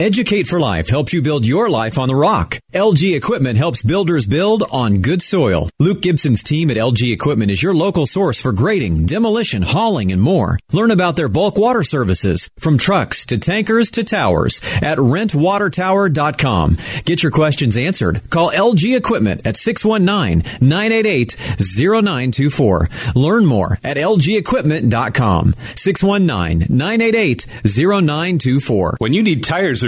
Educate for Life helps you build your life on the rock. LG Equipment helps builders build on good soil. Luke Gibson's team at LG Equipment is your local source for grading, demolition, hauling, and more. Learn about their bulk water services, from trucks to tankers to towers, at rentwatertower.com. Get your questions answered. Call LG Equipment at 619-988-0924. Learn more at lgequipment.com. 619-988-0924. When you need tires or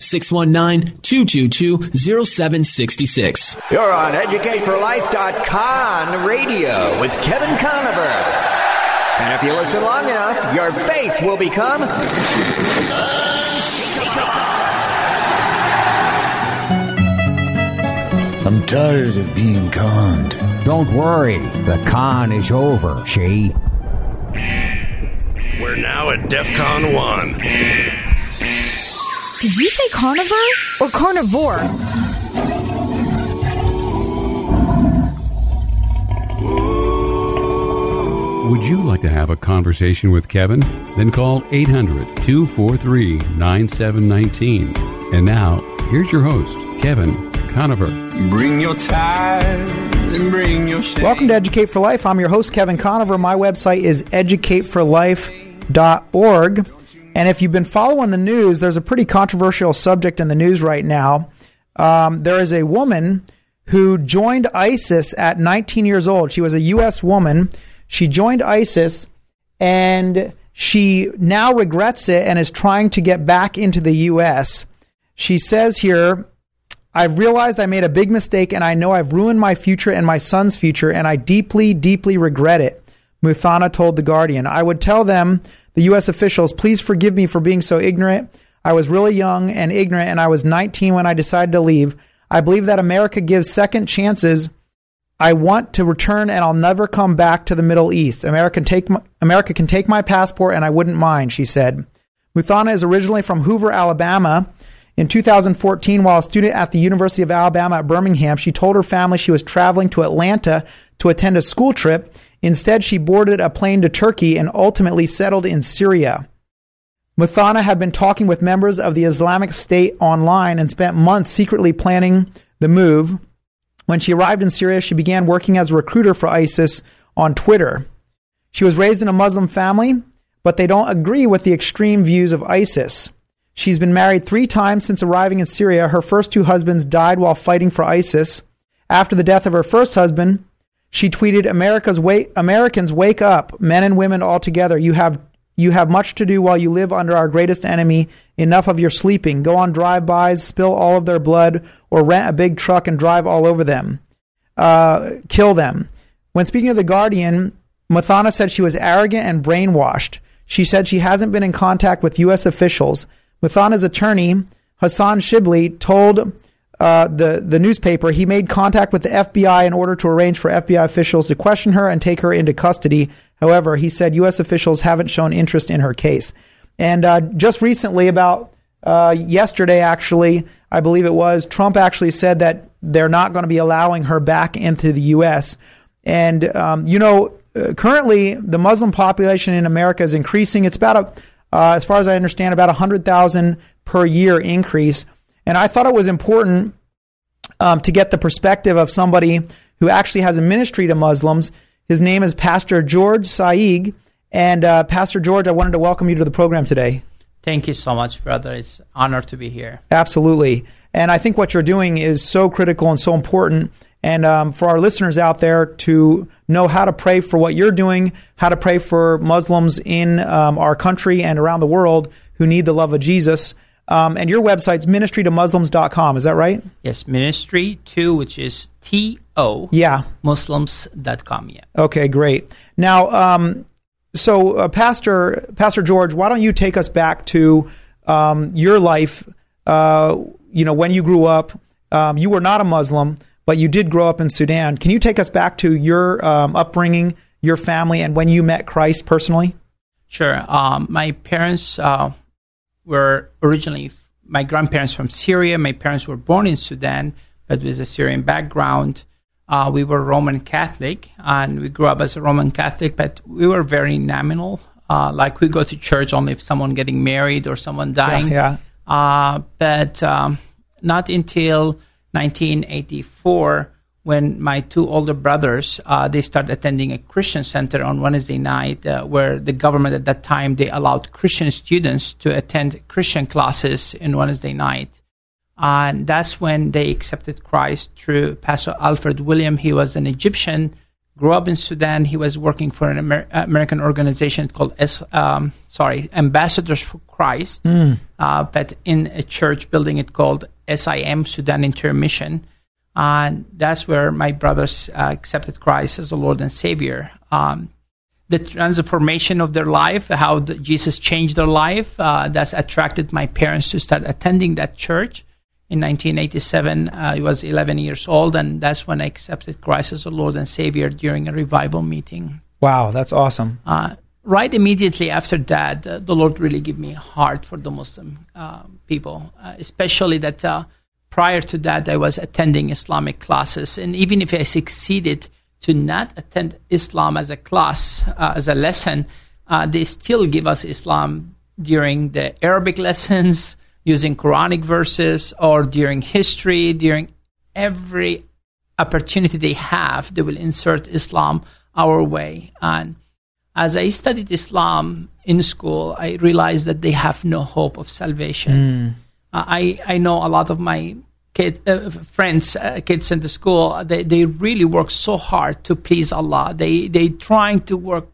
619-222-0766. You're on EducateForLife.com radio with Kevin Conover. And if you listen long enough, your faith will become... I'm tired of being conned. Don't worry, the con is over, she. We're now at DEF CON 1. Did you say carnivore or carnivore? Would you like to have a conversation with Kevin? Then call 800 243 9719. And now, here's your host, Kevin Conover. Bring your tide and bring your shade. Welcome to Educate for Life. I'm your host, Kevin Conover. My website is educateforlife.org. And if you've been following the news, there's a pretty controversial subject in the news right now. Um, there is a woman who joined ISIS at 19 years old. She was a U.S. woman. She joined ISIS and she now regrets it and is trying to get back into the U.S. She says here, I've realized I made a big mistake and I know I've ruined my future and my son's future, and I deeply, deeply regret it. Muthana told The Guardian. I would tell them, the U.S. officials, please forgive me for being so ignorant. I was really young and ignorant, and I was 19 when I decided to leave. I believe that America gives second chances. I want to return and I'll never come back to the Middle East. America can take my, America can take my passport and I wouldn't mind, she said. Muthana is originally from Hoover, Alabama. In 2014, while a student at the University of Alabama at Birmingham, she told her family she was traveling to Atlanta to attend a school trip. Instead, she boarded a plane to Turkey and ultimately settled in Syria. Muthana had been talking with members of the Islamic State online and spent months secretly planning the move. When she arrived in Syria, she began working as a recruiter for ISIS on Twitter. She was raised in a Muslim family, but they don't agree with the extreme views of ISIS. She's been married three times since arriving in Syria. Her first two husbands died while fighting for ISIS. After the death of her first husband, she tweeted, America's Americans, wake up, men and women all together. You have, you have much to do while you live under our greatest enemy. Enough of your sleeping. Go on drive-bys, spill all of their blood, or rent a big truck and drive all over them. Uh, kill them. When speaking of The Guardian, Muthana said she was arrogant and brainwashed. She said she hasn't been in contact with U.S. officials. Muthana's attorney, Hassan Shibly, told uh, the, the newspaper he made contact with the FBI in order to arrange for FBI officials to question her and take her into custody. However, he said U.S. officials haven't shown interest in her case. And uh, just recently, about uh, yesterday, actually, I believe it was, Trump actually said that they're not going to be allowing her back into the U.S. And, um, you know, uh, currently the Muslim population in America is increasing. It's about, a, uh, as far as I understand, about 100,000 per year increase. And I thought it was important um, to get the perspective of somebody who actually has a ministry to Muslims. His name is Pastor George Saieg. And uh, Pastor George, I wanted to welcome you to the program today. Thank you so much, brother. It's an honor to be here. Absolutely. And I think what you're doing is so critical and so important. And um, for our listeners out there to know how to pray for what you're doing, how to pray for Muslims in um, our country and around the world who need the love of Jesus. Um, and your website's ministrytomuslims.com. Is that right? Yes, ministry to, which is T O. Yeah. Muslims.com. Yeah. Okay, great. Now, um, so uh, Pastor Pastor George, why don't you take us back to um, your life? Uh, you know, when you grew up, um, you were not a Muslim, but you did grow up in Sudan. Can you take us back to your um, upbringing, your family, and when you met Christ personally? Sure. Um, my parents uh, were originally my grandparents from Syria. My parents were born in Sudan, but with a Syrian background. Uh, we were Roman Catholic, and we grew up as a Roman Catholic, but we were very nominal. Uh, like we go to church only if someone getting married or someone dying. Yeah. yeah. Uh, but um, not until 1984 when my two older brothers uh, they started attending a Christian center on Wednesday night, uh, where the government at that time they allowed Christian students to attend Christian classes in Wednesday night, and that's when they accepted Christ through Pastor Alfred William. He was an Egyptian, grew up in Sudan. He was working for an Amer- American organization called S, um, sorry Ambassadors for Christ, mm. uh, but in a church building it called SIM Sudan Interior Mission and that's where my brothers uh, accepted Christ as the Lord and Savior. Um, the transformation of their life, how the, Jesus changed their life, uh, that's attracted my parents to start attending that church. In 1987, uh, I was 11 years old, and that's when I accepted Christ as the Lord and Savior during a revival meeting. Wow, that's awesome. Uh, right immediately after that, uh, the Lord really gave me a heart for the Muslim uh, people, especially that prior to that, I was attending Islamic classes. And even if I succeeded to not attend Islam as a class, uh, as a lesson, uh, they still give us Islam during the Arabic lessons, using Quranic verses, or during history, during every opportunity they have, they will insert Islam our way. And as I studied Islam in school, I realized that they have no hope of salvation. Mm. I, I know a lot of my kid, uh, friends, uh, kids in the school, they, they really work so hard to please Allah. They, they trying to work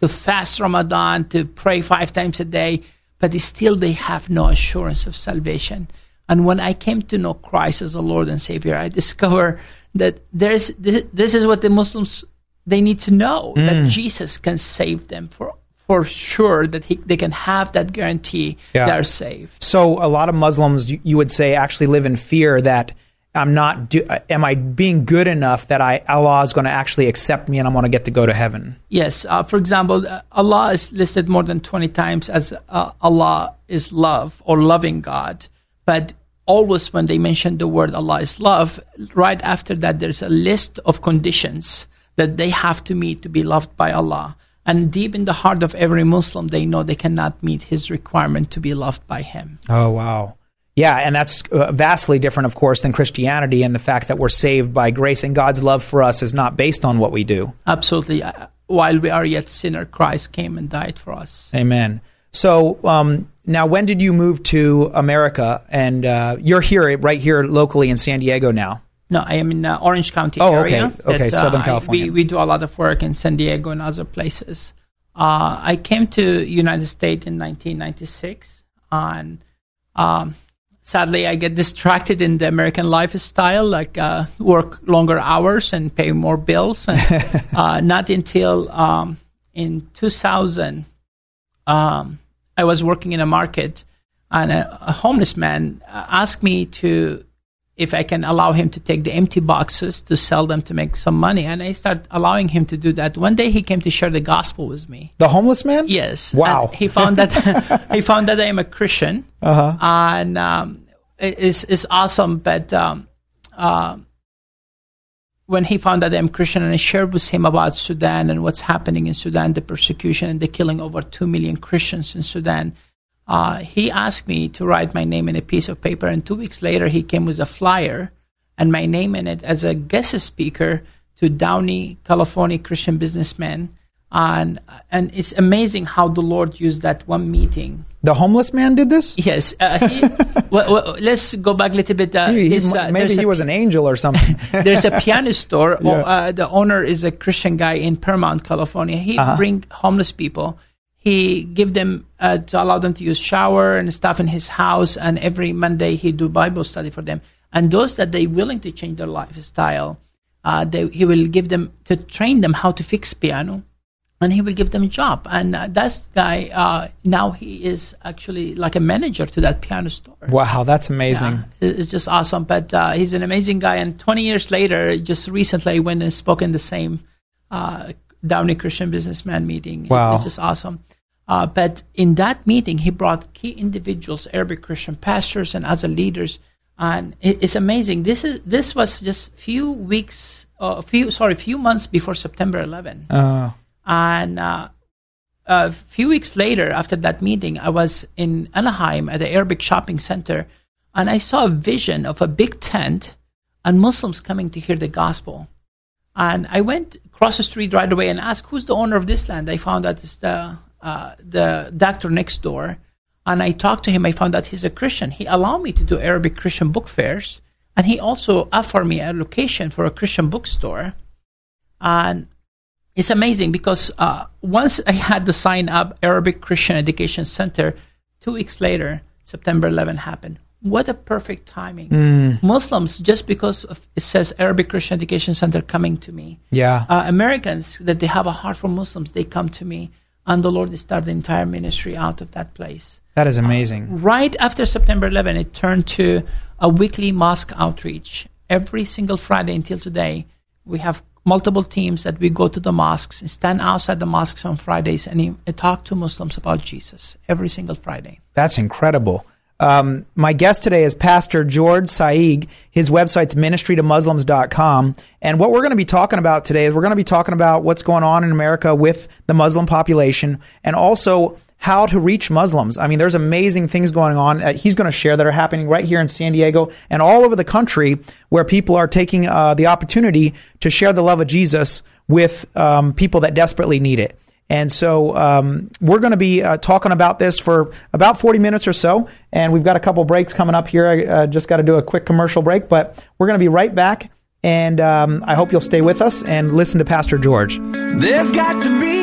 to fast Ramadan, to pray five times a day, but they still they have no assurance of salvation. And when I came to know Christ as a Lord and Savior, I discovered that there's this, this is what the Muslims they need to know mm. that Jesus can save them for for sure that he, they can have that guarantee yeah. they're safe. So a lot of Muslims, you, you would say, actually live in fear that I'm not. Do, am I being good enough that I Allah is going to actually accept me and I'm going to get to go to heaven? Yes. Uh, for example, uh, Allah is listed more than 20 times as uh, Allah is love or loving God, but always when they mention the word Allah is love, right after that there's a list of conditions that they have to meet to be loved by Allah. And deep in the heart of every Muslim, they know they cannot meet his requirement to be loved by him. Oh, wow. Yeah, and that's uh, vastly different, of course, than Christianity and the fact that we're saved by grace and God's love for us is not based on what we do. Absolutely. Uh, while we are yet sinner, Christ came and died for us. Amen. So um, now, when did you move to America? And uh, you're here, right here locally in San Diego now. No, I am in uh, Orange County oh, area. okay, okay, that, Southern uh, California. we, we do a lot of work in San Diego and other places. Uh, I came to United States in 1996, and um, sadly, I get distracted in the American lifestyle, like uh, work longer hours and pay more bills. And, uh, not until um, in 2000, um, I was working in a market, and a, a homeless man uh, asked me to if I can allow him to take the empty boxes to sell them to make some money. And I started allowing him to do that. One day he came to share the gospel with me. The homeless man? Yes. Wow. And he found that he found that I am a Christian. Uh-huh. And um, it- it's, it's awesome. But um, uh, when he found that I'm Christian and I shared with him about Sudan and what's happening in Sudan, the persecution and the killing over 2 million Christians in Sudan, uh, he asked me to write my name in a piece of paper. And two weeks later, he came with a flyer and my name in it as a guest speaker to Downey, California Christian businessman. And, and it's amazing how the Lord used that one meeting The homeless man did this? Yes. Uh, he, well, well, let's go back a little bit. Uh, He- he- his, uh, maybe he a- was an angel or something. there's a piano store. Yeah. Uh, the owner is a Christian guy in Paramount, California. He Uh-huh. bring homeless people. He give them uh, to allow them to use shower and stuff in his house. And every Monday he do Bible study for them. And those that they willing to change their lifestyle, uh, they, he will give them to train them how to fix piano. And he will give them a job. And uh, that guy uh, now he is actually like a manager to that piano store. wow, that's amazing. Yeah, it's just awesome. But uh, he's an amazing guy. And 20 years later, just recently, I went and spoke in the same uh, Downey Christian businessman meeting. Wow. It's just awesome. Uh, but in that meeting, he brought key individuals, Arabic Christian pastors, and other leaders. And it's amazing. This is this was just few weeks, uh, a few sorry, few months before September 11. Uh, And uh, a few weeks later, after that meeting, I was in Anaheim at the Arabic shopping center, and I saw a vision of a big tent and Muslims coming to hear the gospel. And I went across the street right away and asked, "Who's the owner of this land?" I found out it's the uh, the doctor next door, and I talked to him. I found out he's a Christian. He allowed me to do Arabic Christian book fairs, and he also offered me a location for a Christian bookstore. And it's amazing because uh, once I had the sign up Arabic Christian Education Center, two weeks later, September 11 happened. What a perfect timing. Mm. Muslims, just because of, it says Arabic Christian Education Center coming to me. Yeah. Uh, Americans that they have a heart for Muslims, they come to me, and the Lord started the entire ministry out of that place. that is amazing. Right after September 11, it turned to a weekly mosque outreach. Every single Friday until today, we have multiple teams that we go to the mosques and stand outside the mosques on Fridays and uh, talk to Muslims about Jesus every single Friday. That's incredible. Um, my guest today is Pastor George Saieg. His website's ministrytomuslims.com. And what we're going to be talking about today is we're going to be talking about what's going on in America with the Muslim population and also how to reach Muslims. I mean, there's amazing things going on that he's going to share that are happening right here in San Diego and all over the country where people are taking uh, the opportunity to share the love of Jesus with um, people that desperately need it. And so um, we're going to be uh, talking about this for about 40 minutes or so. And we've got a couple breaks coming up here. I uh, just got to do a quick commercial break, but we're going to be right back. And um, I hope you'll stay with us and listen to Pastor George. There's got to be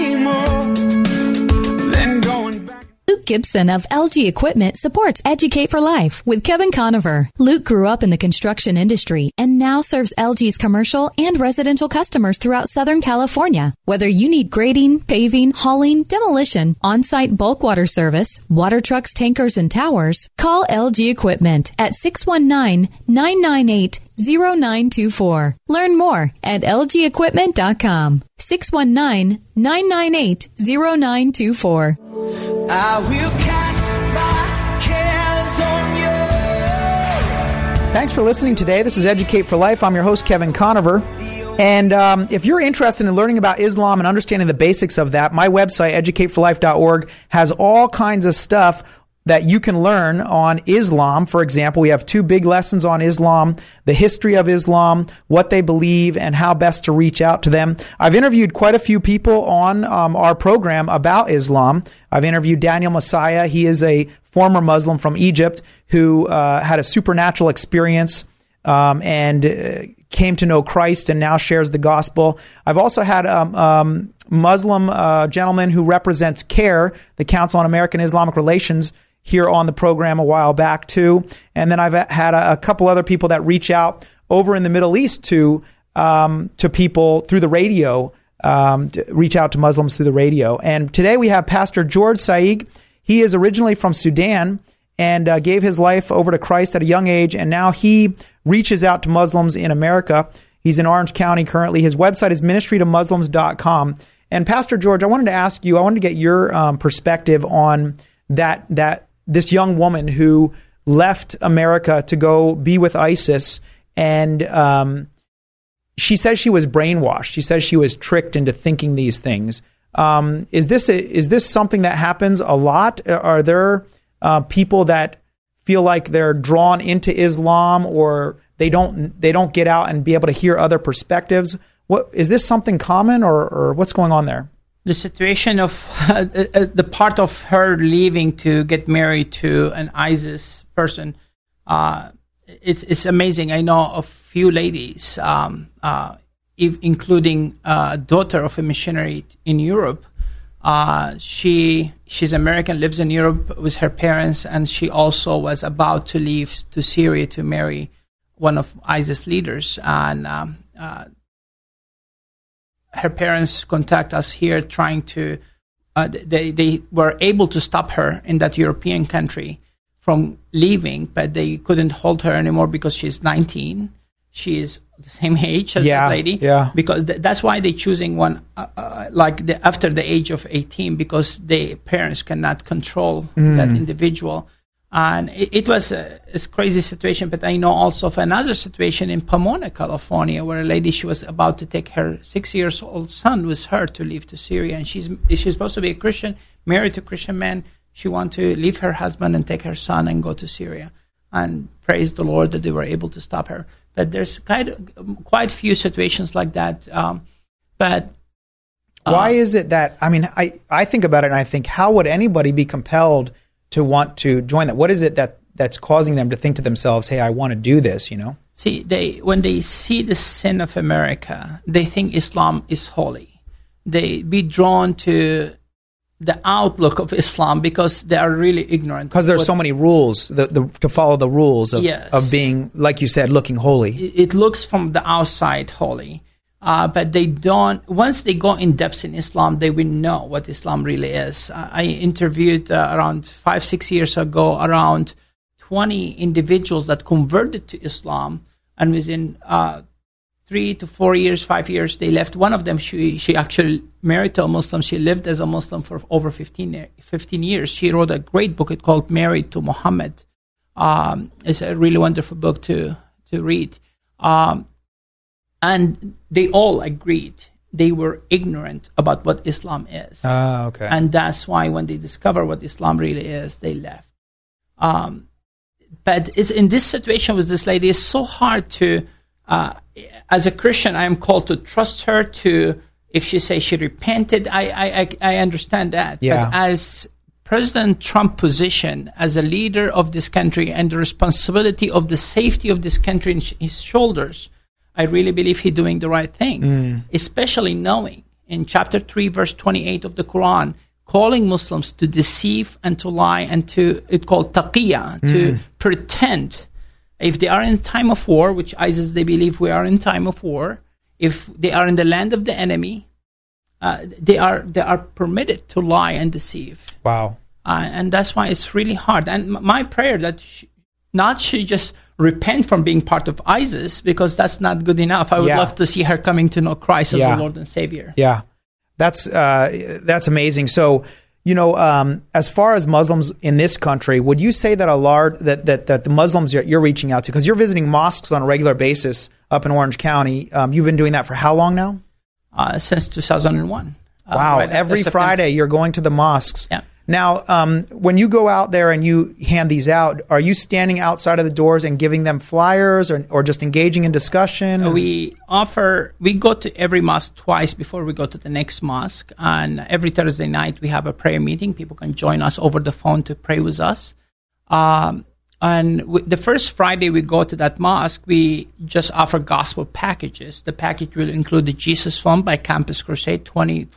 Luke Gibson of LG Equipment supports Educate for Life with Kevin Conover. Luke grew up in the construction industry and now serves LG's commercial and residential customers throughout Southern California. Whether you need grading, paving, hauling, demolition, on-site bulk water service, water trucks, tankers, and towers, call LG Equipment at 619-998-0924. Learn more at lgequipment.com. 619-998-0924. I will cast my cares on you. Thanks for listening today. This is Educate for Life. I'm your host, Kevin Conover. And um, if you're interested in learning about Islam and understanding the basics of that, my website, educateforlife.org, has all kinds of stuff that you can learn on Islam. For example, we have two big lessons on Islam, the history of Islam, what they believe, and how best to reach out to them. I've interviewed quite a few people on um, our program about Islam. I've interviewed Daniel Messiah. He is a former Muslim from Egypt who uh, had a supernatural experience um, and uh, came to know Christ and now shares the gospel. I've also had um, um, Muslim uh, gentleman who represents CARE, the Council on American Islamic Relations, here on the program a while back too. And then I've had a, a couple other people that reach out over in the Middle East to um, to people through the radio, um, reach out to Muslims through the radio. And today we have Pastor George Saieg. He is originally from Sudan and uh, gave his life over to Christ at a young age. And now he reaches out to Muslims in America. He's in Orange County currently. His website is ministrytomuslims.com. And Pastor George, I wanted to ask you, I wanted to get your um, perspective on that, that this young woman who left America to go be with ISIS and, um, she says she was brainwashed. She says she was tricked into thinking these things. Um, is this is this something that happens a lot? Are there uh, people that feel like they're drawn into Islam or they don't they don't get out and be able to hear other perspectives? What is this something common or, or what's going on there? The situation of uh, uh, the part of her leaving to get married to an ISIS person, uh, it's it's amazing. I know a few ladies, um, uh, if, including a daughter of a missionary in Europe. Uh, she she's American, lives in Europe with her parents, and she also was about to leave to Syria to marry one of ISIS leaders. And um, her parents contact us here, trying to. Uh, they they were able to stop her in that European country from leaving, but they couldn't hold her anymore because she's 19 she is the same age as yeah, that lady. Yeah. Because th- that's why they're choosing one uh, uh, like the, after the age of 18 because the parents cannot control Mm. that individual. And it, it was a, a crazy situation, but I know also of another situation in Pomona, California, where a lady she was about to take her six years old son with her to leave to Syria, and she's she's supposed to be a Christian, married to a Christian man. She want to leave her husband and take her son and go to Syria, and praise the Lord that they were able to stop her. But there's quite quite few situations like that. Um, but Why is it that I mean I, I think about it and I think how would anybody be compelled to want to join that? What is it that that's causing them to think to themselves, "Hey, I want to do this," you know? See, they when they see the sin of America, they think Islam is holy. They be drawn to the outlook of Islam because they are really ignorant. Because there's What- so many rules the, the, to follow the rules of, Yes. of being, like you said, looking holy. it it looks from the outside holy, uh, but they don't. Once they go in depth in Islam, they will know what Islam really is. I interviewed uh, around five six years ago around twenty individuals that converted to Islam, and within uh, three to four years, five years, they left. One of them, she she actually married to a Muslim. She lived as a Muslim for over 15, 15 years. She wrote a great book. Called Married to Muhammad. Um, it's a really wonderful book to to read. Um, and they all agreed they were ignorant about what Islam is. Ah, okay. And that's why when they discover what Islam really is, they left. Um, but it's in this situation with this lady, it's so hard to, uh, as a Christian, I am called to trust her to, if she says she repented, I, I, I, I understand that. Yeah. But as President Trump position as a leader of this country and the responsibility of the safety of this country in sh- his shoulders, I really believe he's doing the right thing, Mm. especially knowing in chapter 3, verse 28 of the Quran, calling Muslims to deceive and to lie and to, it's called taqiyya, to Mm. pretend. If they are in time of war, which ISIS, they believe we are in time of war, if they are in the land of the enemy, uh, they are they are permitted to lie and deceive, Wow. uh, and that's why it's really hard. And m- my prayer that she, not she just repent from being part of ISIS because that's not good enough. I would Yeah. love to see her coming to know Christ as Yeah. the Lord and Savior. Yeah, that's uh, that's amazing. So, you know, um, as far as Muslims in this country, would you say that a large that that, that the Muslims you're, you're reaching out to because you're visiting mosques on a regular basis up in Orange County? Um, you've been doing that for how long now? Uh, since 2001. Uh, Wow! right Every Friday you're going to the mosques. Yeah. Now, um, when you go out there and you hand these out, are you standing outside of the doors and giving them flyers, or, or just engaging in discussion? We offer, we go to every mosque twice before we go to the next mosque. And every Thursday night, we have a prayer meeting. People can join us over the phone to pray with us. Um, and w- the first Friday we go to that mosque, we just offer gospel packages. The package will include the Jesus film by Campus Crusade, 20,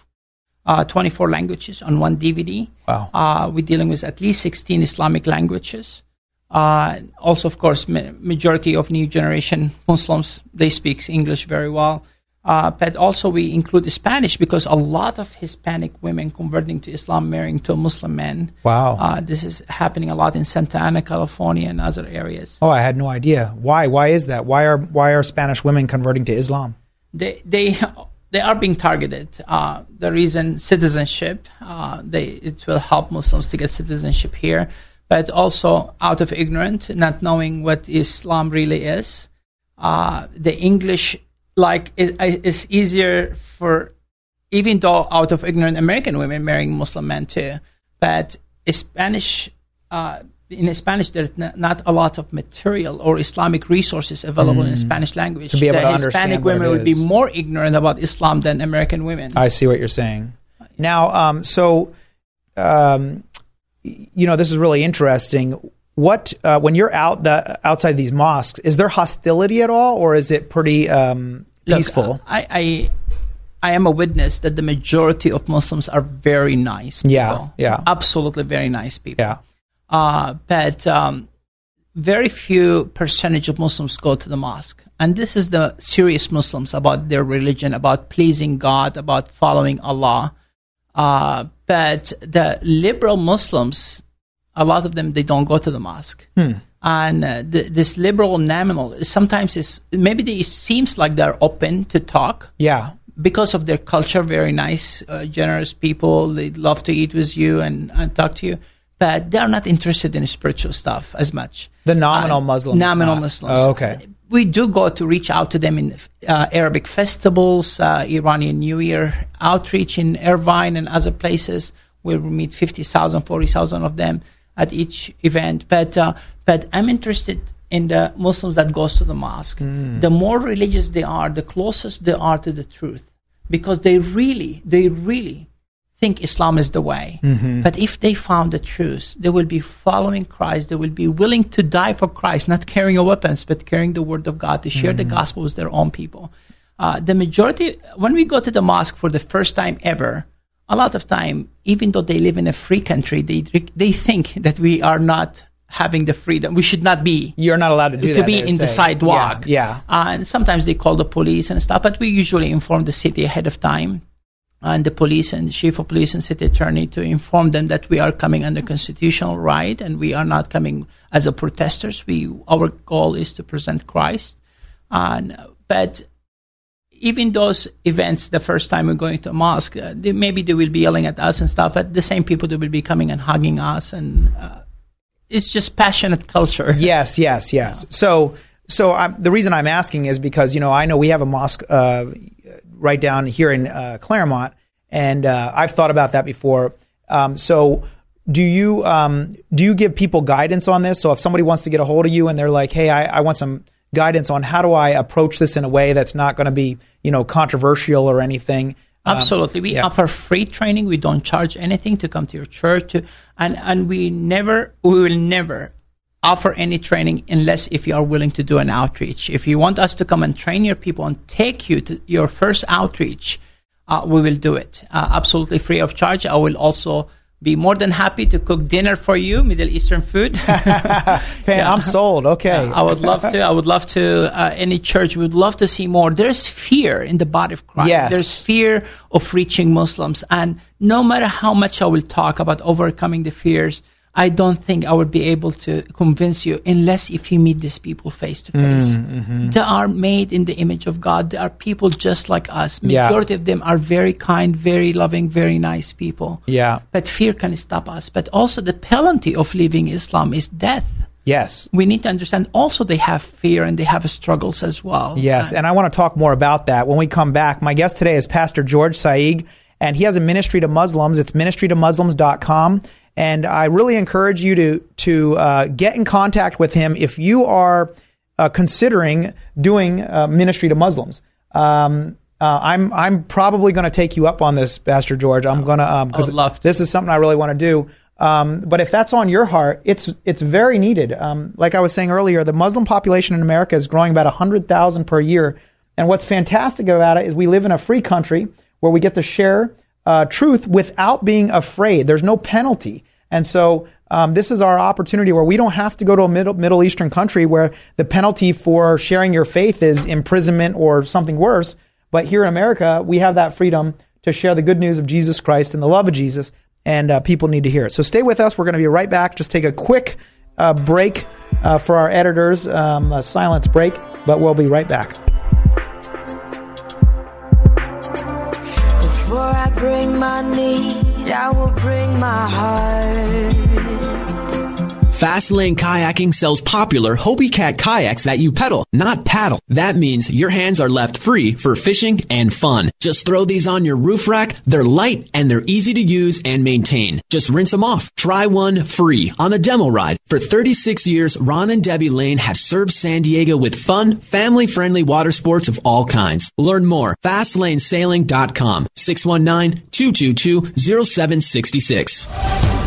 uh, 24 languages on one DVD. Wow. Uh, we're dealing with at least 16 Islamic languages. Uh, also, of course, ma- majority of new generation Muslims they speak English very well. Uh, but also we include Spanish because a lot of Hispanic women converting to Islam marrying to a Muslim men. Wow. Uh, this is happening a lot in Santa Ana, California, and other areas. Oh, I had no idea. Why? Why is that? Why are why are Spanish women converting to Islam? They they they are being targeted. Uh, the reason citizenship, uh, they it will help Muslims to get citizenship here, but also out of ignorance, not knowing what Islam really is. Uh, the English, like, it, it's easier for, even though out of ignorant American women marrying Muslim men too, but Spanish. Uh, in Spanish, there's not a lot of material or Islamic resources available mm. in Spanish language. To be able the to Hispanic women would be more ignorant about Islam than American women. I see what you're saying. Now, um, so, um, you know, this is really interesting. What uh, when you're out the outside these mosques, is there hostility at all, or is it pretty um, peaceful? Look, I, I I am a witness that the majority of Muslims are very nice people. Yeah, yeah. Absolutely very nice people. Yeah. Uh, but um, very few percentage of Muslims go to the mosque. And this is the serious Muslims about their religion, about pleasing God, about following Allah. Uh, but the liberal Muslims, a lot of them, they don't go to the mosque. Hmm. And uh, the, this liberal nominal sometimes is maybe they, it seems like they're open to talk. Yeah. Because of their culture, very nice, uh, generous people. They love to eat with you and, and talk to you but they're not interested in spiritual stuff as much. The nominal uh, Muslims. Nominal not. Muslims. Oh, okay. We do go to reach out to them in uh, Arabic festivals, uh, Iranian New Year outreach in Irvine and other places where we meet 50,000, 40,000 of them at each event. But, uh, but I'm interested in the Muslims that goes to the mosque. Mm. The more religious they are, the closest they are to the truth. Because they really, they really think Islam is the way. Mm-hmm. But if they found the truth, they will be following Christ. They will be willing to die for Christ, not carrying weapons, but carrying the word of God to share mm-hmm. the gospel with their own people. Uh, the majority, when we go to the mosque for the first time ever, a lot of time, even though they live in a free country, they they think that we are not having the freedom. We should not be. You're not allowed to do to that. be in say. the sidewalk. Yeah. yeah. Uh, and sometimes they call the police and stuff, but we usually inform the city ahead of time and the police and the chief of police and city attorney to inform them that we are coming under constitutional right and we are not coming as a protesters. We our goal is to present Christ, and but even those events, the first time we're going to a mosque, uh, they, maybe they will be yelling at us and stuff, but the same people that will be coming and hugging us, and uh, it's just passionate culture. Yes, yes, yes. Yeah. So, so I'm, the reason I'm asking is because you know I know we have a mosque. Uh, right down here in uh, Clairemont, and uh, I've thought about that before. Um, so, do you um, do you give people guidance on this? So, if somebody wants to get a hold of you and they're like, "Hey, I, I want some guidance on how do I approach this in a way that's not going to be, you know, controversial or anything." Um, Absolutely, we yeah. offer free training. We don't charge anything to come to your church, to, and and we never, we will never offer any training unless if you are willing to do an outreach. If you want us to come and train your people and take you to your first outreach, uh, we will do it uh, absolutely free of charge. I will also be more than happy to cook dinner for you, Middle Eastern food. yeah. I'm sold. Okay. I would love to. I would love to. Uh, any church would love to see more. There's fear in the body of Christ. Yes. There's fear of reaching Muslims, and no matter how much I will talk about overcoming the fears, I don't think I would be able to convince you unless if you meet these people face to face. Mm, mm-hmm. They are made in the image of God. They are people just like us. Majority yeah. of them are very kind, very loving, very nice people. Yeah. But fear can stop us. But also the penalty of leaving Islam is death. Yes. We need to understand also they have fear and they have struggles as well. Yes. Uh, and I want to talk more about that when we come back. My guest today is Pastor George Saieg, and he has a ministry to Muslims. It's ministrytomuslims.com. And I really encourage you to to uh, get in contact with him if you are uh, considering doing uh, ministry to Muslims. Um, uh, I'm I'm probably going to take you up on this, Pastor George. I'm going um, to because this is something I really want to do. Um, but if that's on your heart, it's it's very needed. Um, like I was saying earlier, the Muslim population in America is growing about hundred thousand per year. And what's fantastic about it is we live in a free country where we get to share uh, truth without being afraid. There's no penalty. And so um, this is our opportunity where we don't have to go to a Middle, Middle Eastern country where the penalty for sharing your faith is imprisonment or something worse. But here in America, we have that freedom to share the good news of Jesus Christ and the love of Jesus, and uh, people need to hear it. So stay with us. We're going to be right back. Just take a quick uh, break uh, for our editors, um, a silence break, but we'll be right back. Bring my need, I will bring my heart. Fastlane Kayaking sells popular Hobie Cat kayaks that you pedal, not paddle. That means your hands are left free for fishing and fun. Just throw these on your roof rack. They're light and they're easy to use and maintain. Just rinse them off. Try one free on a demo ride. For 36 years, Ron and Debbie Lane have served San Diego with fun, family-friendly water sports of all kinds. Learn more. FastlaneSailing.com. 619-222-0766.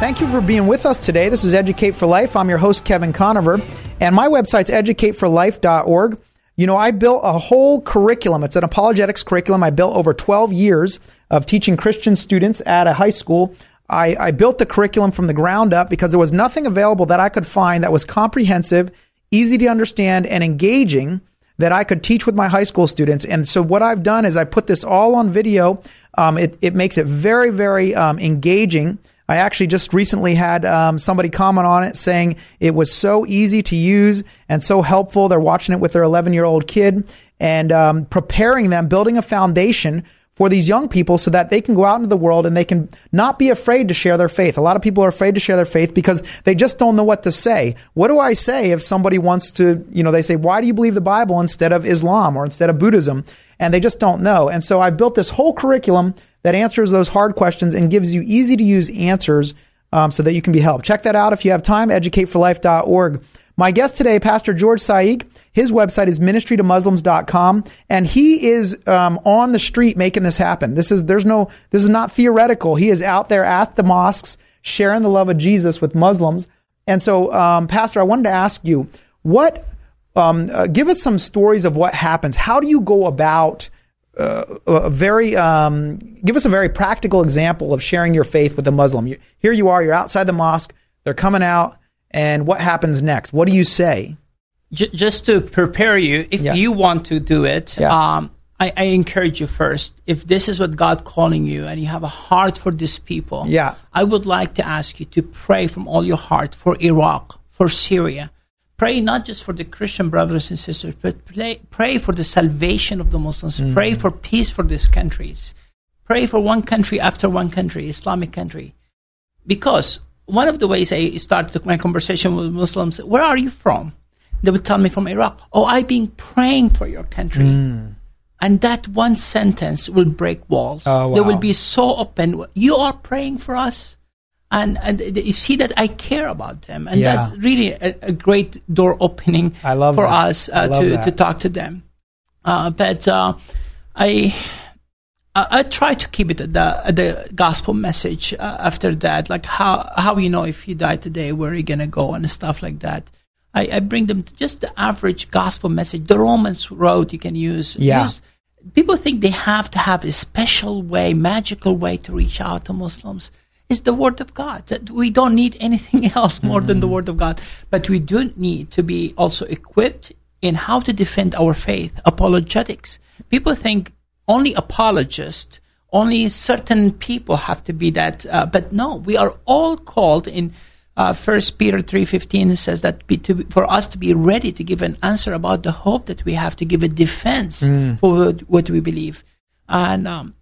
Thank you for being with us today. This is Educate for Life. I'm your host, Kevin Conover, and my website's educateforlife.org. You know, I built a whole curriculum. It's an apologetics curriculum I built over 12 years of teaching Christian students at a high school. I, I built the curriculum from the ground up because there was nothing available that I could find that was comprehensive, easy to understand, and engaging that I could teach with my high school students. And so what I've done is I put this all on video. Um, it, it makes it very, very um, engaging. I actually just recently had um, somebody comment on it saying it was so easy to use and so helpful. They're watching it with their 11 year old kid and um, preparing them, building a foundation for these young people so that they can go out into the world and they can not be afraid to share their faith. A lot of people are afraid to share their faith because they just don't know what to say. What do I say if somebody wants to, you know, they say, why do you believe the Bible instead of Islam or instead of Buddhism? And they just don't know. And so I built this whole curriculum that answers those hard questions and gives you easy to use answers um, so that you can be helped. Check that out if you have time, educateforlife.org. My guest today, Pastor George Saieg, his website is ministrytomuslims.com, and he is um, on the street making this happen. This is there's no this is not theoretical. He is out there at the mosques sharing the love of Jesus with Muslims. And so, um, Pastor, I wanted to ask you what. Um, uh, give us some stories of what happens. How do you go about a very um, give us a very practical example of sharing your faith with a Muslim. You, here you are, you're outside the mosque, they're coming out, and what happens next? What do you say? J- just to prepare you, if yeah. you want to do it, yeah. um, I, I, encourage you first. If this is what God calling you, and you have a heart for these people, yeah. I would like to ask you to pray from all your heart for Iraq, for Syria, pray not just for the Christian brothers and sisters, but pray, pray for the salvation of the Muslims. Mm. Pray for peace for these countries. Pray for one country after one country, Islamic country. Because one of the ways I start my conversation with Muslims, where are you from? They would tell me from Iraq. Oh, I've been praying for your country. Mm. And that one sentence will break walls. Oh, wow. They will be so open. You are praying for us and, and you see that I care about them, and yeah. that's really a, a, great door opening I love for that. us uh, to that. to talk to them. Uh, but uh, I, I, I try to keep it the the gospel message uh, after that, like how how you know if you die today, where are you gonna go, and stuff like that. I, I bring them just the average gospel message, the Romans road you can use. Yeah. Use, people think they have to have a special way, magical way to reach out to Muslims is the Word of God. That we don't need anything else more mm-hmm. than the mm-hmm. Word of God. But we do need to be also equipped in how to defend our faith, apologetics. People think only apologists, only certain people have to be that. Uh, but no, we are all called in uh, First Peter three fifteen says that be, to, for us to be ready to give an answer about the hope that we have to give a defense mm. for what, what, we believe, and um,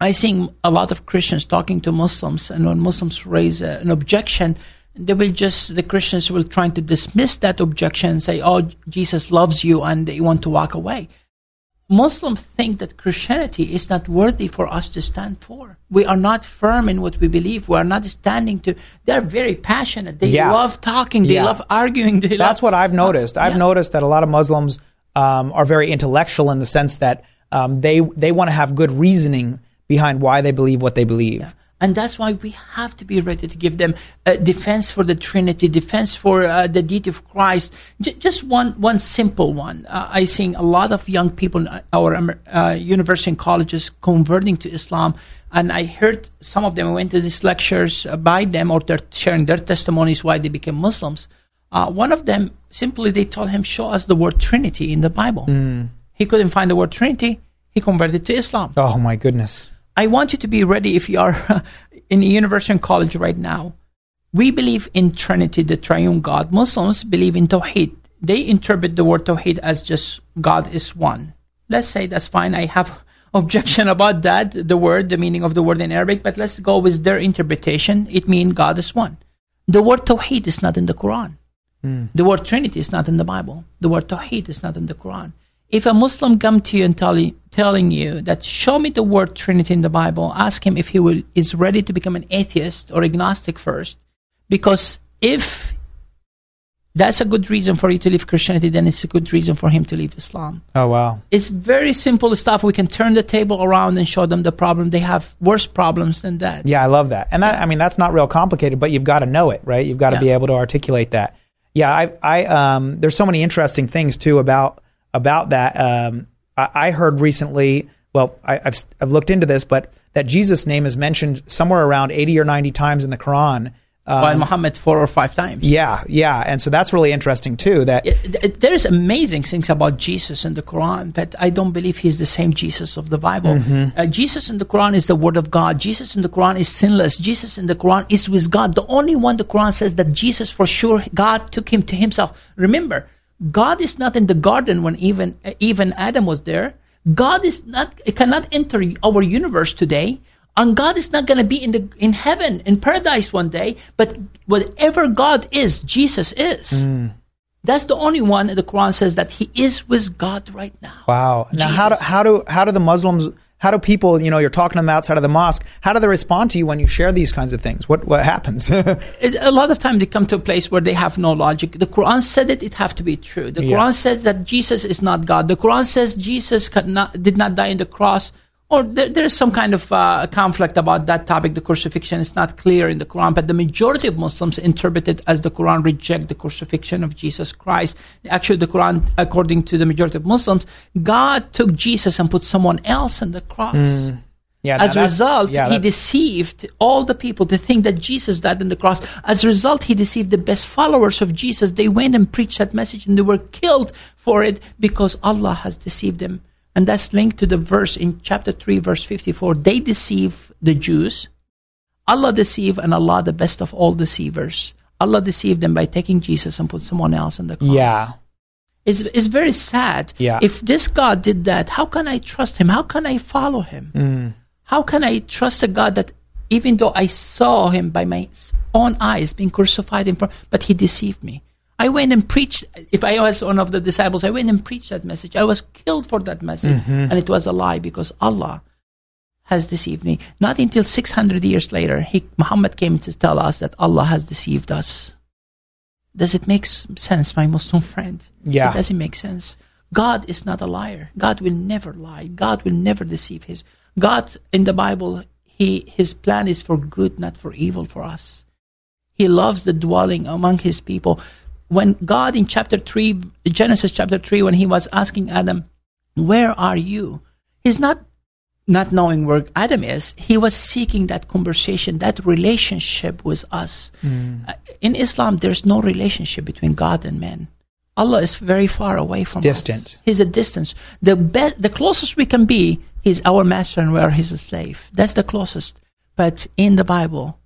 I see a lot of Christians talking to Muslims, and when Muslims raise a, an objection, they will just the Christians will try to dismiss that objection and say, "Oh, Jesus loves you," and they want to walk away. Muslims think that Christianity is not worthy for us to stand for. We are not firm in what we believe. We are not standing to. They're very passionate. They yeah. love talking. They yeah. love arguing. They That's love, what I've noticed. I've yeah. noticed that a lot of Muslims um, are very intellectual in the sense that um, they they want to have good reasoning behind why they believe what they believe. Yeah. And that's why we have to be ready to give them a defense for the Trinity, defense for uh, the deity of Christ. J- just one, one simple one. Uh, I see a lot of young people in our uh, university and colleges converting to Islam. And I heard some of them went to these lectures by them or they're sharing their testimonies why they became Muslims. Uh, one of them simply they told him, "Show us the word Trinity in the Bible." Mm. He couldn't find the word Trinity. He converted to Islam. Oh my goodness! I want you to be ready if you are in a university and college right now. We believe in Trinity, the triune God. Muslims believe in Tawheed. They interpret the word Tawheed as just God is one. Let's say that's fine. I have objection about that, the word, the meaning of the word in Arabic, but let's go with their interpretation. It means God is one. The word Tawheed is not in the Quran. Mm. The word Trinity is not in the Bible. The word Tawheed is not in the Quran. If a Muslim come to you and tell you, telling you that show me the word Trinity in the Bible, ask him if he will, is ready to become an atheist or agnostic first. Because if that's a good reason for you to leave Christianity, then it's a good reason for him to leave Islam. Oh wow! It's very simple stuff. We can turn the table around and show them the problem. They have worse problems than that. Yeah, I love that. And that, I mean, that's not real complicated, but you've got to know it, right? You've got to Yeah. be able to articulate that. Yeah, I, I, um, there's so many interesting things too about about that. Um, I, I heard recently. Well, I, I've I've looked into this, but that Jesus' name is mentioned somewhere around 80 or 90 times in the Quran. Um, While Muhammad four or five times. yeah, yeah, and so that's really interesting too. That Th- There's amazing things about Jesus in the Quran, but I don't believe he's the same Jesus of the Bible. Mhm. Uh, Jesus in the Quran is the Word of God. Jesus in the Quran is sinless. Jesus in the Quran is with God. The only one the Quran says that Jesus, for sure, God took him to Himself. Remember, God is not in the garden when even even Adam was there. God is not cannot enter our universe today. And God is not going to be in the in heaven in paradise one day, but whatever God is, Jesus is. Mm. That's the only one the Quran says that he is with God right now. Wow. Now, how do how do how do the Muslims? How do people? You know, you're talking to them outside of the mosque. How do they respond to you when you share these kinds of things? What what happens? It, a lot of times they come to a place where they have no logic. The Quran said it; it have to be true. The Yeah. Quran says that Jesus is not God. The Quran says Jesus not, did not die on the cross. Or there, there's some kind of uh, conflict about that topic. The crucifixion is not clear in the Quran, but the majority of Muslims interpret it as the Quran reject the crucifixion of Jesus Christ. Actually, the Quran, according to the majority of Muslims, God took Jesus and put someone else on the cross. Mm. Yeah. As a result, yeah, he deceived all the people to think that Jesus died on the cross. As a result, he deceived the best followers of Jesus. They went and preached that message and they were killed for it because Allah has deceived them. And that's linked to the verse in chapter 3, verse 54. They deceive the Jews. Allah deceive and Allah the best of all deceivers. Allah deceived them by taking Jesus and put someone else on the cross. yeah. It's, it's very sad. Yeah. If this God did that, how can I trust him? How can I follow him? Mm. How can I trust a God that even though I saw him by my own eyes being crucified in front, but he deceived me? I went and preached. If I was one of the disciples, I went and preached that message. I was killed for that message, Mhm. and it was a lie because Allah has deceived me. Not until 600 years later, he, Muhammad came to tell us that Allah has deceived us. Does it make sense, my Muslim friend? Yeah. It doesn't make sense. God is not a liar. God will never lie. God will never deceive his. God in the Bible, he his plan is for good, not for evil for us. He loves the dwelling among his people. When God in chapter 3, Genesis chapter 3, when he was asking Adam, Where are you? He's not not knowing where Adam is. He was seeking that conversation, that relationship with us. Uh, In Islam, there's no relationship between God and man. Allah is very far away from Distant. us. He's a distance. The best, the closest we can be, He's our master and we are His slave. That's the closest. But in the Bible,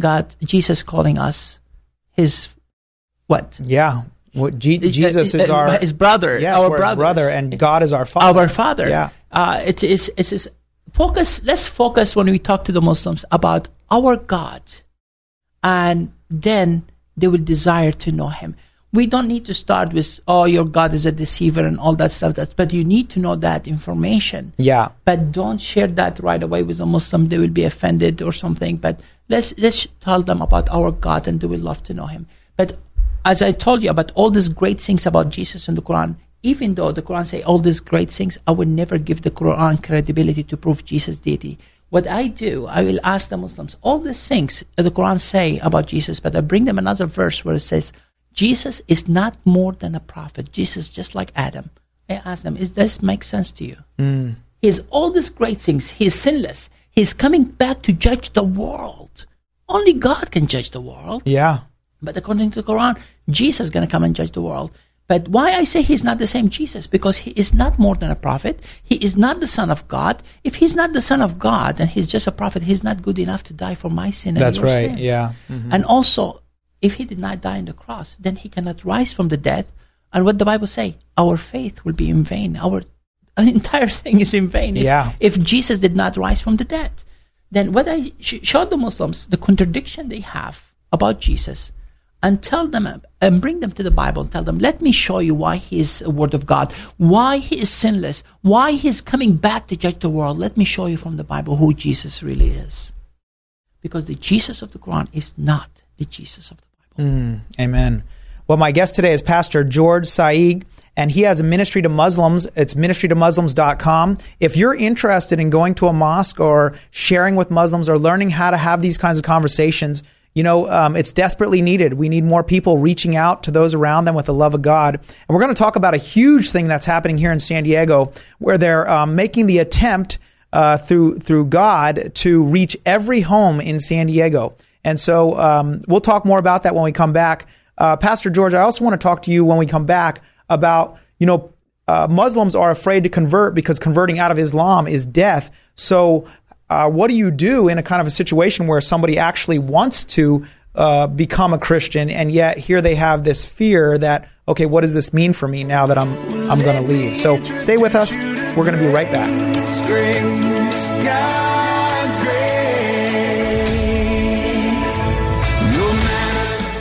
God, Jesus calling us His what? Yeah. What Je- Jesus is Uh, our his brother, Yes, our brother. brother, and God is our father. Our Father. Yeah. Uh, it is. It is. Focus. Let's focus when we talk to the Muslims about our God, and then they will desire to know Him. We don't need to start with, "Oh, your God is a deceiver" and all that stuff. That's, but you need to know that information. Yeah. But don't share that right away with a Muslim. They will be offended or something. But let's let's tell them about our God, and they will love to know Him. But as I told you about all these great things about Jesus in the Quran, even though the Quran say all these great things, I will never give the Quran credibility to prove Jesus' deity. What I do, I will ask the Muslims all these things the Quran say about Jesus, but I bring them another verse where it says Jesus is not more than a prophet. Jesus is just like Adam. I ask them, does this make sense to you? Mm. He has all these great things. He's sinless. He's coming back to judge the world. Only God can judge the world. Yeah. But according to the Quran, Jesus is going to come and judge the world. But why I say he's not the same Jesus? Because he is not more than a prophet. He is not the son of God. If he's not the son of God and he's just a prophet, he's not good enough to die for my sin and That's your right. sins. Yeah. Mhm. And also, if he did not die on the cross, then he cannot rise from the dead. And what the Bible say? Our faith will be in vain. Our entire thing is in vain. If, Yeah. if Jesus did not rise from the dead, then what I sh- showed the Muslims the contradiction they have about Jesus, and tell them and bring them to the Bible and tell them, let me show you why he is a word of God, why he is sinless, why he is coming back to judge the world. Let me show you from the Bible who Jesus really is. Because the Jesus of the Quran is not the Jesus of the Mm, amen. Well, my guest today is Pastor George Saieg, and he has a ministry to Muslims. It's ministrytomuslims.com. If you're interested in going to a mosque or sharing with Muslims or learning how to have these kinds of conversations, you know, um, it's desperately needed. We need more people reaching out to those around them with the love of God. And we're going to talk about a huge thing that's happening here in San Diego, where they're um, making the attempt uh, through through God to reach every home in San Diego. And so um, we'll talk more about that when we come back. Uh, Pastor George, I also want to talk to you when we come back about, you know, uh, Muslims are afraid to convert because converting out of Islam is death. So, uh, what do you do in a kind of a situation where somebody actually wants to uh, become a Christian, and yet here they have this fear that, okay, what does this mean for me now that I'm I'm going to leave? So, stay with us. We're going to be right back.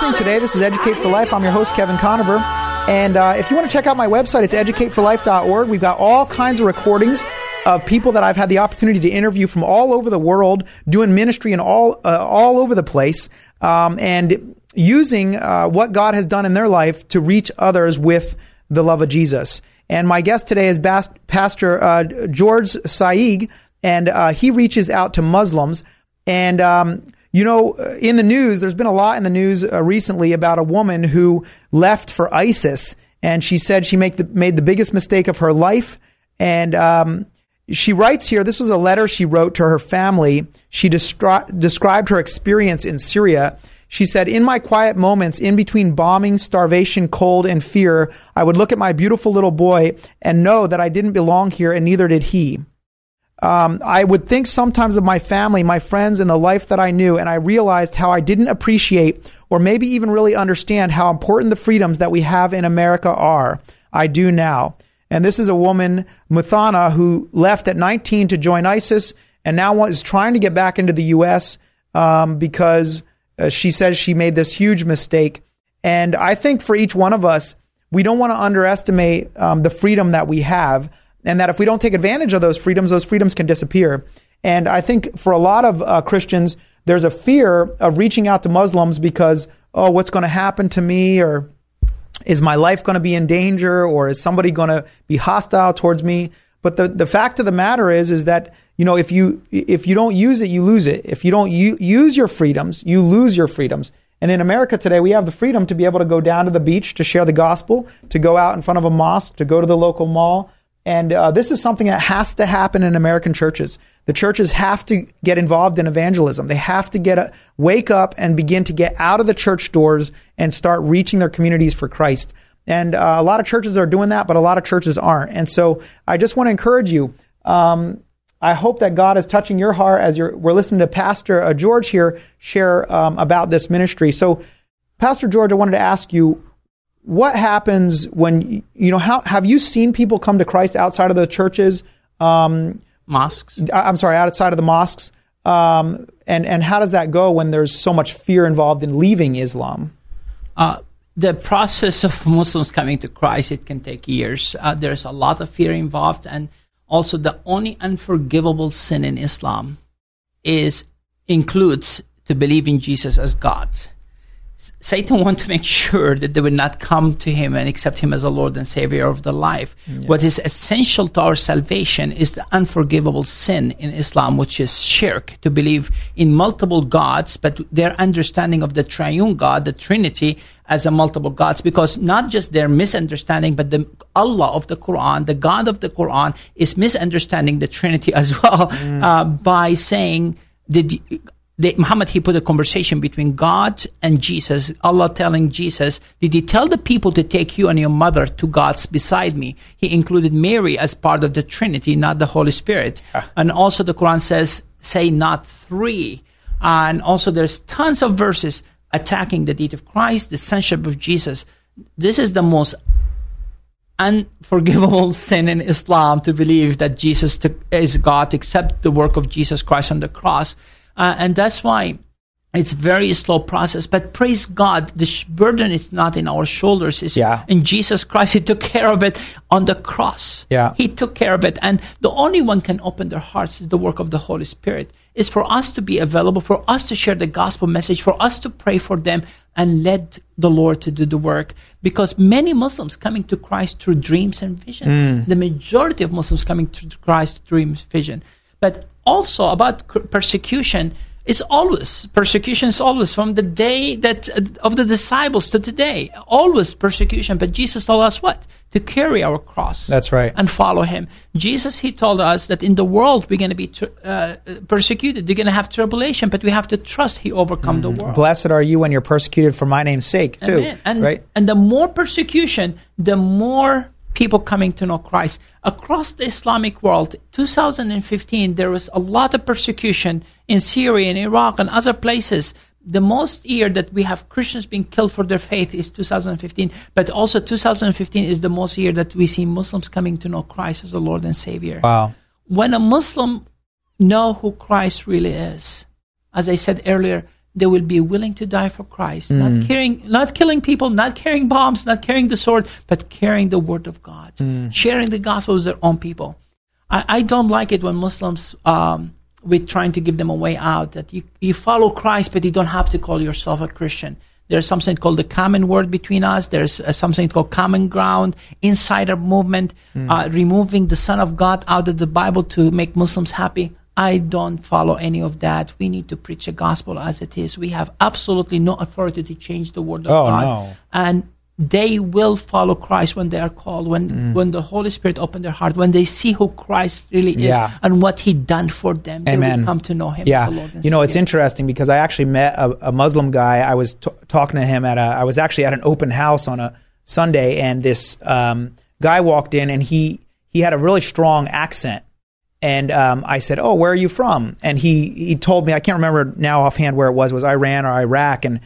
Listening today. This is Educate for Life. I'm your host, Kevin Conover. And uh, if you want to check out my website, it's educateforlife.org. We've got all kinds of recordings of people that I've had the opportunity to interview from all over the world, doing ministry and all uh, all over the place, um, and using uh, what God has done in their life to reach others with the love of Jesus. And my guest today is Bas- Pastor uh, George Saieg, and uh, he reaches out to Muslims. And um, you know, uh, in the news, there's been a lot in the news uh, recently about a woman who left for ISIS, and she said she the, made the biggest mistake of her life. And um, she writes here this was a letter she wrote to her family. She destri- described her experience in Syria. She said, In my quiet moments, in between bombing, starvation, cold, and fear, I would look at my beautiful little boy and know that I didn't belong here, and neither did he. Um, I would think sometimes of my family, my friends, and the life that I knew, and I realized how I didn't appreciate or maybe even really understand how important the freedoms that we have in America are. I do now. And this is a woman, Muthana, who left at 19 to join ISIS and now is trying to get back into the U.S. Um, because uh, she says she made this huge mistake. And I think for each one of us, we don't want to underestimate um, the freedom that we have and that if we don't take advantage of those freedoms, those freedoms can disappear. And I think for a lot of uh, Christians, there's a fear of reaching out to Muslims because, oh, what's going to happen to me? Or is my life going to be in danger? Or is somebody going to be hostile towards me? But the, the fact of the matter is, is that, you know, if you, if you don't use it, you lose it. If you don't u- use your freedoms, you lose your freedoms. And in America today, we have the freedom to be able to go down to the beach to share the gospel, to go out in front of a mosque, to go to the local mall. And uh, this is something that has to happen in American churches. The churches have to get involved in evangelism. They have to get a, wake up and begin to get out of the church doors and start reaching their communities for Christ. And uh, a lot of churches are doing that, but a lot of churches aren't. And so I just want to encourage you. Um, I hope that God is touching your heart as we're listening to Pastor uh, George here share um, about this ministry. So, Pastor George, I wanted to ask you, what happens when you know how have you seen people come to Christ outside of the churches, um, mosques? I'm sorry, outside of the mosques, um, and and how does that go when there's so much fear involved in leaving Islam? Uh, the process of Muslims coming to Christ it can take years. Uh, there's a lot of fear involved, and also the only unforgivable sin in Islam is includes to believe in Jesus as God. Satan wants to make sure that they will not come to him and accept him as a Lord and Savior of their life. Yeah. What is essential to our salvation is the unforgivable sin in Islam, which is shirk, to believe in multiple gods, but their understanding of the triune God, the Trinity, as a multiple gods, because not just their misunderstanding, but the Allah of the Quran, the God of the Quran, is misunderstanding the Trinity as well mm. uh, by saying, did the, Muhammad, he put a conversation between God and Jesus. Allah telling Jesus, did he tell the people to take you and your mother to gods beside me? He included Mary as part of the Trinity, not the Holy Spirit. Ah. And also the Quran says, say not three. And also there's tons of verses attacking the deity of Christ, the sonship of Jesus. This is the most unforgivable sin in Islam to believe that Jesus is God, to accept the work of Jesus Christ on the cross. Uh, and that's why it's very slow process. But praise God, the sh- burden is not in our shoulders. It's yeah. in Jesus Christ. He took care of it on the cross. Yeah. He took care of it. And the only one can open their hearts is the work of the Holy Spirit. Is for us to be available, for us to share the gospel message, for us to pray for them and let the Lord to do the work. Because many Muslims coming to Christ through dreams and visions. Mm. The majority of Muslims coming to Christ through dreams, vision. But also about persecution is always persecution is always from the day that uh, of the disciples to today. Always persecution. But jesus told us what? To carry our cross that's right. and follow him. Jesus he told us that in the world we're going to be uh, persecuted. We're going to have tribulation but we have to trust he overcome mm. the world. Blessed are you when you're persecuted for my name's sake too Amen. and, right? and the more persecution the more people coming to know Christ. Across the Islamic world, 2015, there was a lot of persecution in Syria and Iraq and other places. The most year that we have Christians being killed for their faith is 2015, but also 2015 is the most year that we see Muslims coming to know Christ as the Lord and Savior. Wow. When a Muslim know who Christ really is, as I said earlier, they will be willing to die for Christ, mm. not carrying, not killing people, not carrying bombs, not carrying the sword, but carrying the word of God, mm. sharing the gospel with their own people. I, I don't like it when Muslims, um, we're trying to give them a way out that you, you follow Christ, but you don't have to call yourself a Christian. There's something called the common word between us. There's uh, something called common ground, insider movement, mm. uh, removing the Son of God out of the Bible to make Muslims happy. I don't follow any of that. We need to preach the gospel as it is. We have absolutely no authority to change the word of oh, God. No. And they will follow Christ when they are called, when mm. when the Holy Spirit open their heart, when they see who Christ really is yeah. and what He done for them. Amen. They will come to know Him yeah. you Savior. know, it's interesting because I actually met a, a Muslim guy. I was t- talking to him at a. I was actually at an open house on a Sunday, and this um, guy walked in, and he he had a really strong accent and um, I said, "Oh, where are you from?" And he he told me I can't remember now offhand where it was was Iran or Iraq, and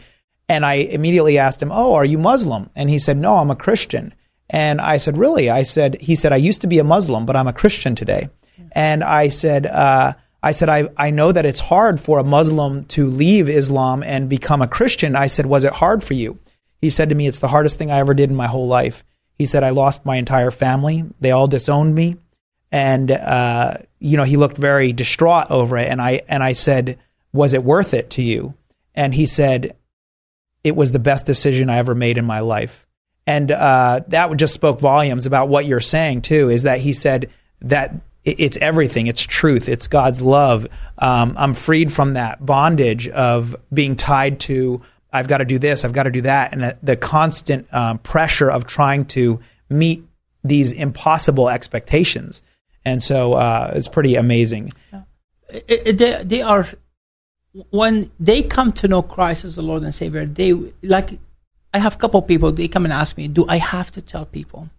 and I immediately asked him, "Oh, are you Muslim?" And he said, "No, I'm a Christian." And I said, "Really?" I said, "He said I used to be a Muslim, but I'm a Christian today." And I said, uh, "I said I I know that it's hard for a Muslim to leave Islam and become a Christian." I said, "Was it hard for you?" He said to me, "It's the hardest thing I ever did in my whole life." He said, "I lost my entire family. They all disowned me." And uh, you know he looked very distraught over it. And i and i said was it worth it to you? And he said it was the best decision i ever made in my life. And uh, that just spoke volumes about what you're saying too is that he said that it's everything. It's truth. It's god's love. Um, i'm freed from that bondage of being tied to i've got to do this. I've got to do that. And the, the constant um, pressure of trying to meet these impossible expectations and so uh, it's pretty amazing. It, it, they, they are when they come to know Christ as the Lord and Savior. They like I have a couple people. They come and ask me, "Do I have to tell people?"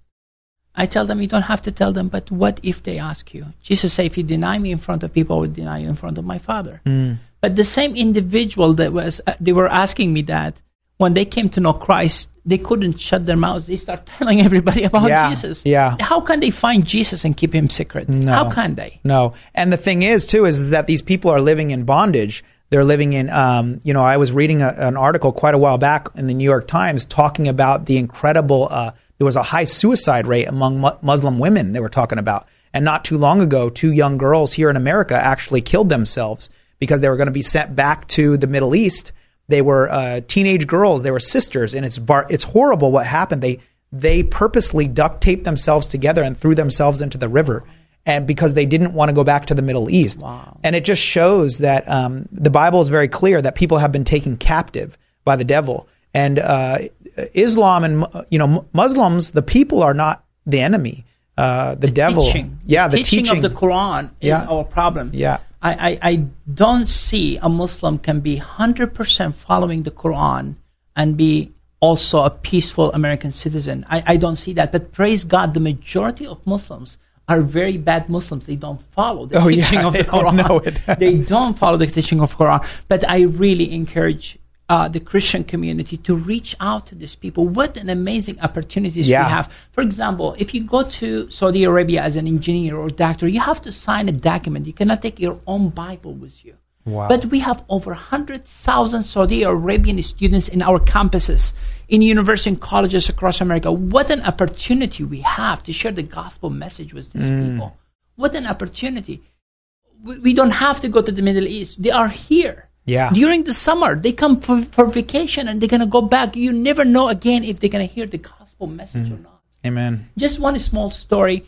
I tell them, "You don't have to tell them." But what if they ask you? Jesus said, "If you deny me in front of people, I will deny you in front of my Father." Mm. But the same individual that was uh, they were asking me that when they came to know Christ, they couldn't shut their mouths. They start telling everybody about yeah, Jesus. Yeah. How can they find Jesus and keep him secret? No, How can they? No. And the thing is, too, is, that these people are living in bondage. They're living in, um, you know, I was reading a, an article quite a while back in the New York Times talking about the incredible, uh, there was a high suicide rate among mu- Muslim women they were talking about. And not too long ago, two young girls here in America actually killed themselves because they were going to be sent back to the Middle East. They were uh, teenage girls. They were sisters, and it's bar- it's horrible what happened. They they purposely duct taped themselves together and threw themselves into the river, and because they didn't want to go back to the Middle East. Wow. And it just shows that um, the Bible is very clear that people have been taken captive by the devil, and uh, Islam and you know Muslims, the people are not the enemy. Uh, the, devil, teaching. yeah, the teaching, teaching of the Quran is Yeah. our problem. Yeah. I, I, I don't see a Muslim can be 100% following the Quran and be also a peaceful American citizen. I, I don't see that. But praise God, the majority of Muslims are very bad Muslims. They don't follow the Oh, yeah, teaching of they the don't Quran. it. they don't follow the teaching of Quran. But I really encourage uh, the Christian community to reach out to these people. What an amazing opportunities Yeah. we have. For example, if you go to Saudi Arabia as an engineer or doctor, you have to sign a document. You cannot take your own Bible with you. Wow. But we have over 100,000 Saudi Arabian students in our campuses, in universities and colleges across America. What an opportunity we have to share the gospel message with these Mm. people. What an opportunity. We, we don't have to go to the Middle East. They are here. Yeah. During the summer, they come for, for vacation and they're going to go back. You never know again if they're going to hear the gospel message or mm. not. Amen. Just one small story.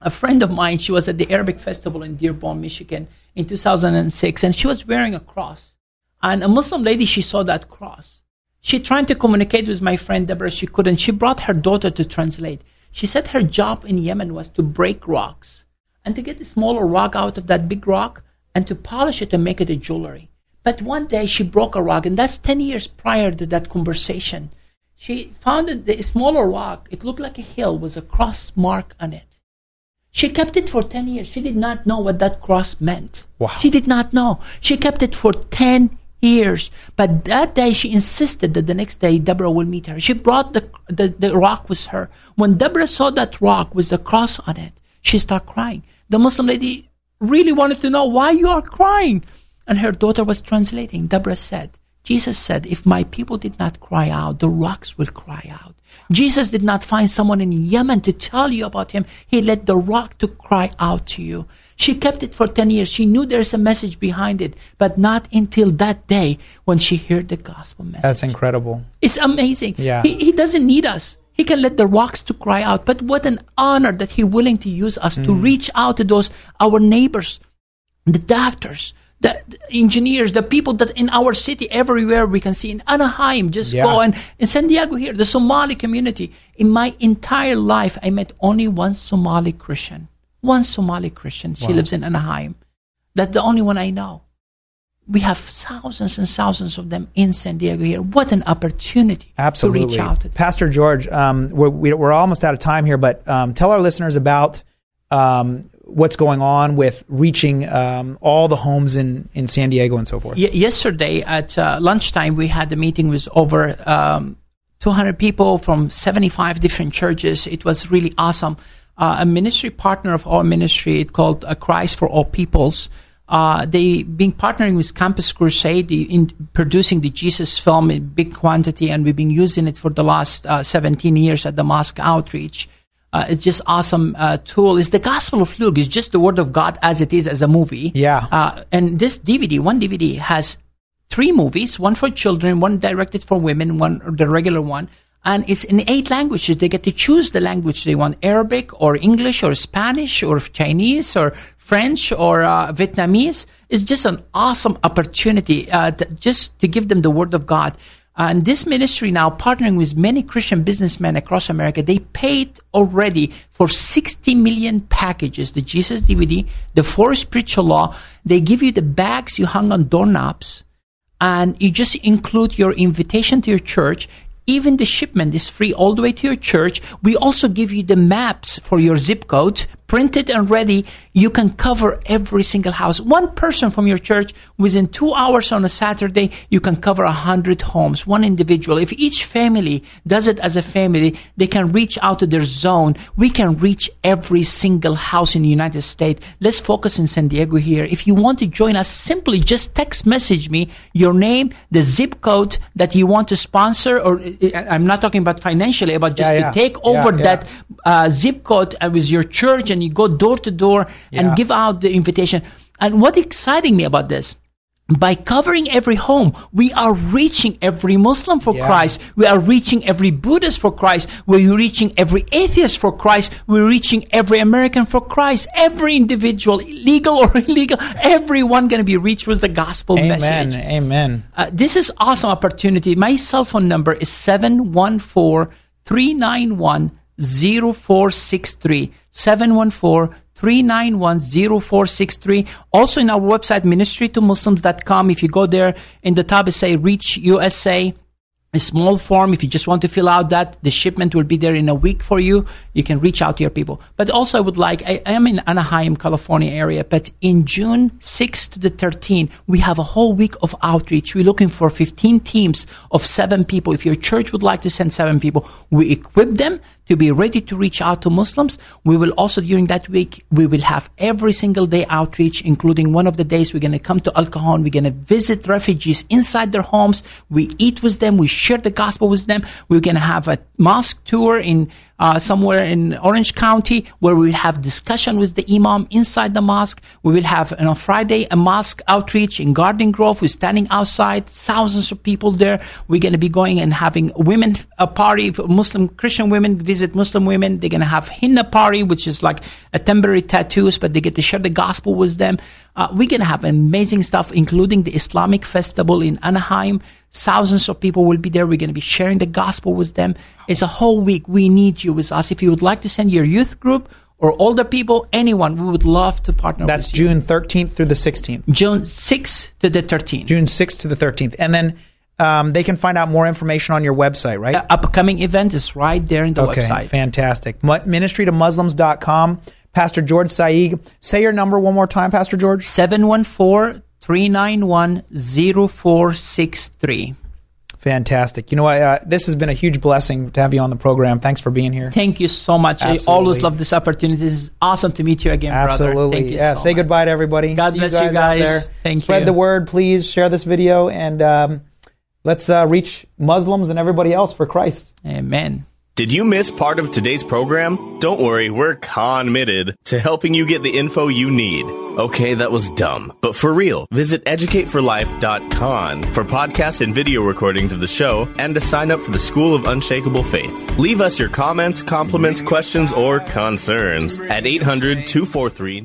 A friend of mine, she was at the Arabic Festival in Dearborn, Michigan in 2006, and she was wearing a cross. And a Muslim lady, she saw that cross. She tried to communicate with my friend Deborah, she couldn't. She brought her daughter to translate. She said her job in Yemen was to break rocks and to get a smaller rock out of that big rock and to polish it and make it a jewelry. But one day she broke a rock, and that's 10 years prior to that conversation. She found a smaller rock, it looked like a hill with a cross mark on it. She kept it for 10 years. She did not know what that cross meant. Wow. She did not know. She kept it for 10 years. But that day she insisted that the next day Deborah will meet her. She brought the, the, the rock with her. When Deborah saw that rock with the cross on it, she started crying. The Muslim lady really wanted to know why you are crying. And her daughter was translating. Deborah said, Jesus said, if my people did not cry out, the rocks will cry out. Jesus did not find someone in Yemen to tell you about him. He let the rock to cry out to you. She kept it for 10 years. She knew there's a message behind it, but not until that day when she heard the gospel message. That's incredible. It's amazing. Yeah. He, he doesn't need us. He can let the rocks to cry out. But what an honor that he willing to use us to Mm. reach out to those our neighbors, the doctors, the, engineers, the people that in our city everywhere we can see in Anaheim, just Yeah. go and in San Diego here, the Somali community. In my entire life, I met only one Somali Christian. One Somali Christian. She Wow. lives in Anaheim. That's the only one I know. We have thousands and thousands of them in San Diego here. What an opportunity Absolutely. to reach out to them. Pastor George, um, we're, we- we're almost out of time here, but um, tell our listeners about um, what's going on with reaching um, all the homes in, in San Diego and so forth. Y- yesterday at uh, lunchtime, we had a meeting with over um, 200 people from 75 different churches. It was really awesome. Uh, a ministry partner of our ministry, it called uh, Christ for All Peoples. Uh, they been partnering with Campus Crusade in producing the Jesus film in big quantity, and we've been using it for the last uh, 17 years at the mosque outreach. Uh, it's just awesome uh, tool. It's the Gospel of Luke. It's just the Word of God as it is as a movie. Yeah. Uh, and this DVD, one DVD, has three movies: one for children, one directed for women, one the regular one, and it's in eight languages. They get to choose the language they want: Arabic or English or Spanish or Chinese or French or uh, Vietnamese. It's just an awesome opportunity uh, th- just to give them the Word of God. Uh, and this ministry now partnering with many Christian businessmen across America, they paid already for 60 million packages, the Jesus DVD, the four spiritual law. They give you the bags you hung on doorknobs and you just include your invitation to your church. Even the shipment is free all the way to your church. We also give you the maps for your zip code, printed and ready. You can cover every single house. One person from your church within two hours on a Saturday, you can cover a hundred homes, one individual. If each family does it as a family, they can reach out to their zone. We can reach every single house in the United States. Let's focus in San Diego here. If you want to join us, simply just text message me your name, the zip code that you want to sponsor, or uh, I'm not talking about financially, about just Yeah, yeah. to take over Yeah, yeah. that uh, zip code uh, with your church and you go door to door Yeah. and give out the invitation. And what exciting me about this, by covering every home, we are reaching every Muslim for Yeah. Christ. We are reaching every Buddhist for Christ. We're reaching every atheist for Christ. We're reaching every American for Christ. Every individual, legal or illegal, everyone going to be reached with the gospel Amen. message. Amen. Uh, this is awesome opportunity. My cell phone number is 714-391-0463. 714-391-0463. Also in our website, ministrytomuslims.com. If you go there, in the tab, say Reach USA. A small form, if you just want to fill out that, the shipment will be there in a week for you. You can reach out to your people. But also I would like, I, I am in Anaheim, California area, but in June 6th to the 13th, we have a whole week of outreach. We're looking for 15 teams of seven people. If your church would like to send seven people, we equip them to be ready to reach out to Muslims. We will also, during that week, we will have every single day outreach, including one of the days we're going to come to El Cajon. We're going to visit refugees inside their homes. We eat with them. We share the gospel with them. We're going to have a mosque tour in uh, somewhere in Orange County where we will have discussion with the imam inside the mosque. We will have on Friday a mosque outreach in Garden Grove. We're standing outside, thousands of people there. We're going to be going and having women a party, Muslim Christian women visit Muslim women. They're going to have henna party, which is like a temporary tattoos, but they get to share the gospel with them. Uh, we're going to have amazing stuff, including the Islamic festival in Anaheim. Thousands of people will be there. We're going to be sharing the gospel with them. It's a whole week. We need you with us. If you would like to send your youth group or older people, anyone, we would love to partner That's with you. June 13th through the 16th. June 6th to the 13th. June 6th to the 13th. And then um, they can find out more information on your website, right? The upcoming event is right there in the okay, website. fantastic. Ministry to Muslims.com. Pastor George Saieg. Say your number one more time, Pastor George. 714 391 0463. Fantastic. You know what? Uh, this has been a huge blessing to have you on the program. Thanks for being here. Thank you so much. I always love this opportunity. This is awesome to meet you again, brother. Absolutely. Yeah. so say much. goodbye to everybody. God See bless you guys. there. Thank Spread you. Spread the word, please. Share this video and um, let's uh, reach Muslims and everybody else for Christ. Amen. Did you miss part of today's program? Don't worry, we're committed to helping you get the info you need. Okay, that was dumb. But for real, visit educateforlife.com for podcast and video recordings of the show and to sign up for the School of Unshakable Faith. Leave us your comments, compliments, questions, or concerns at 800 243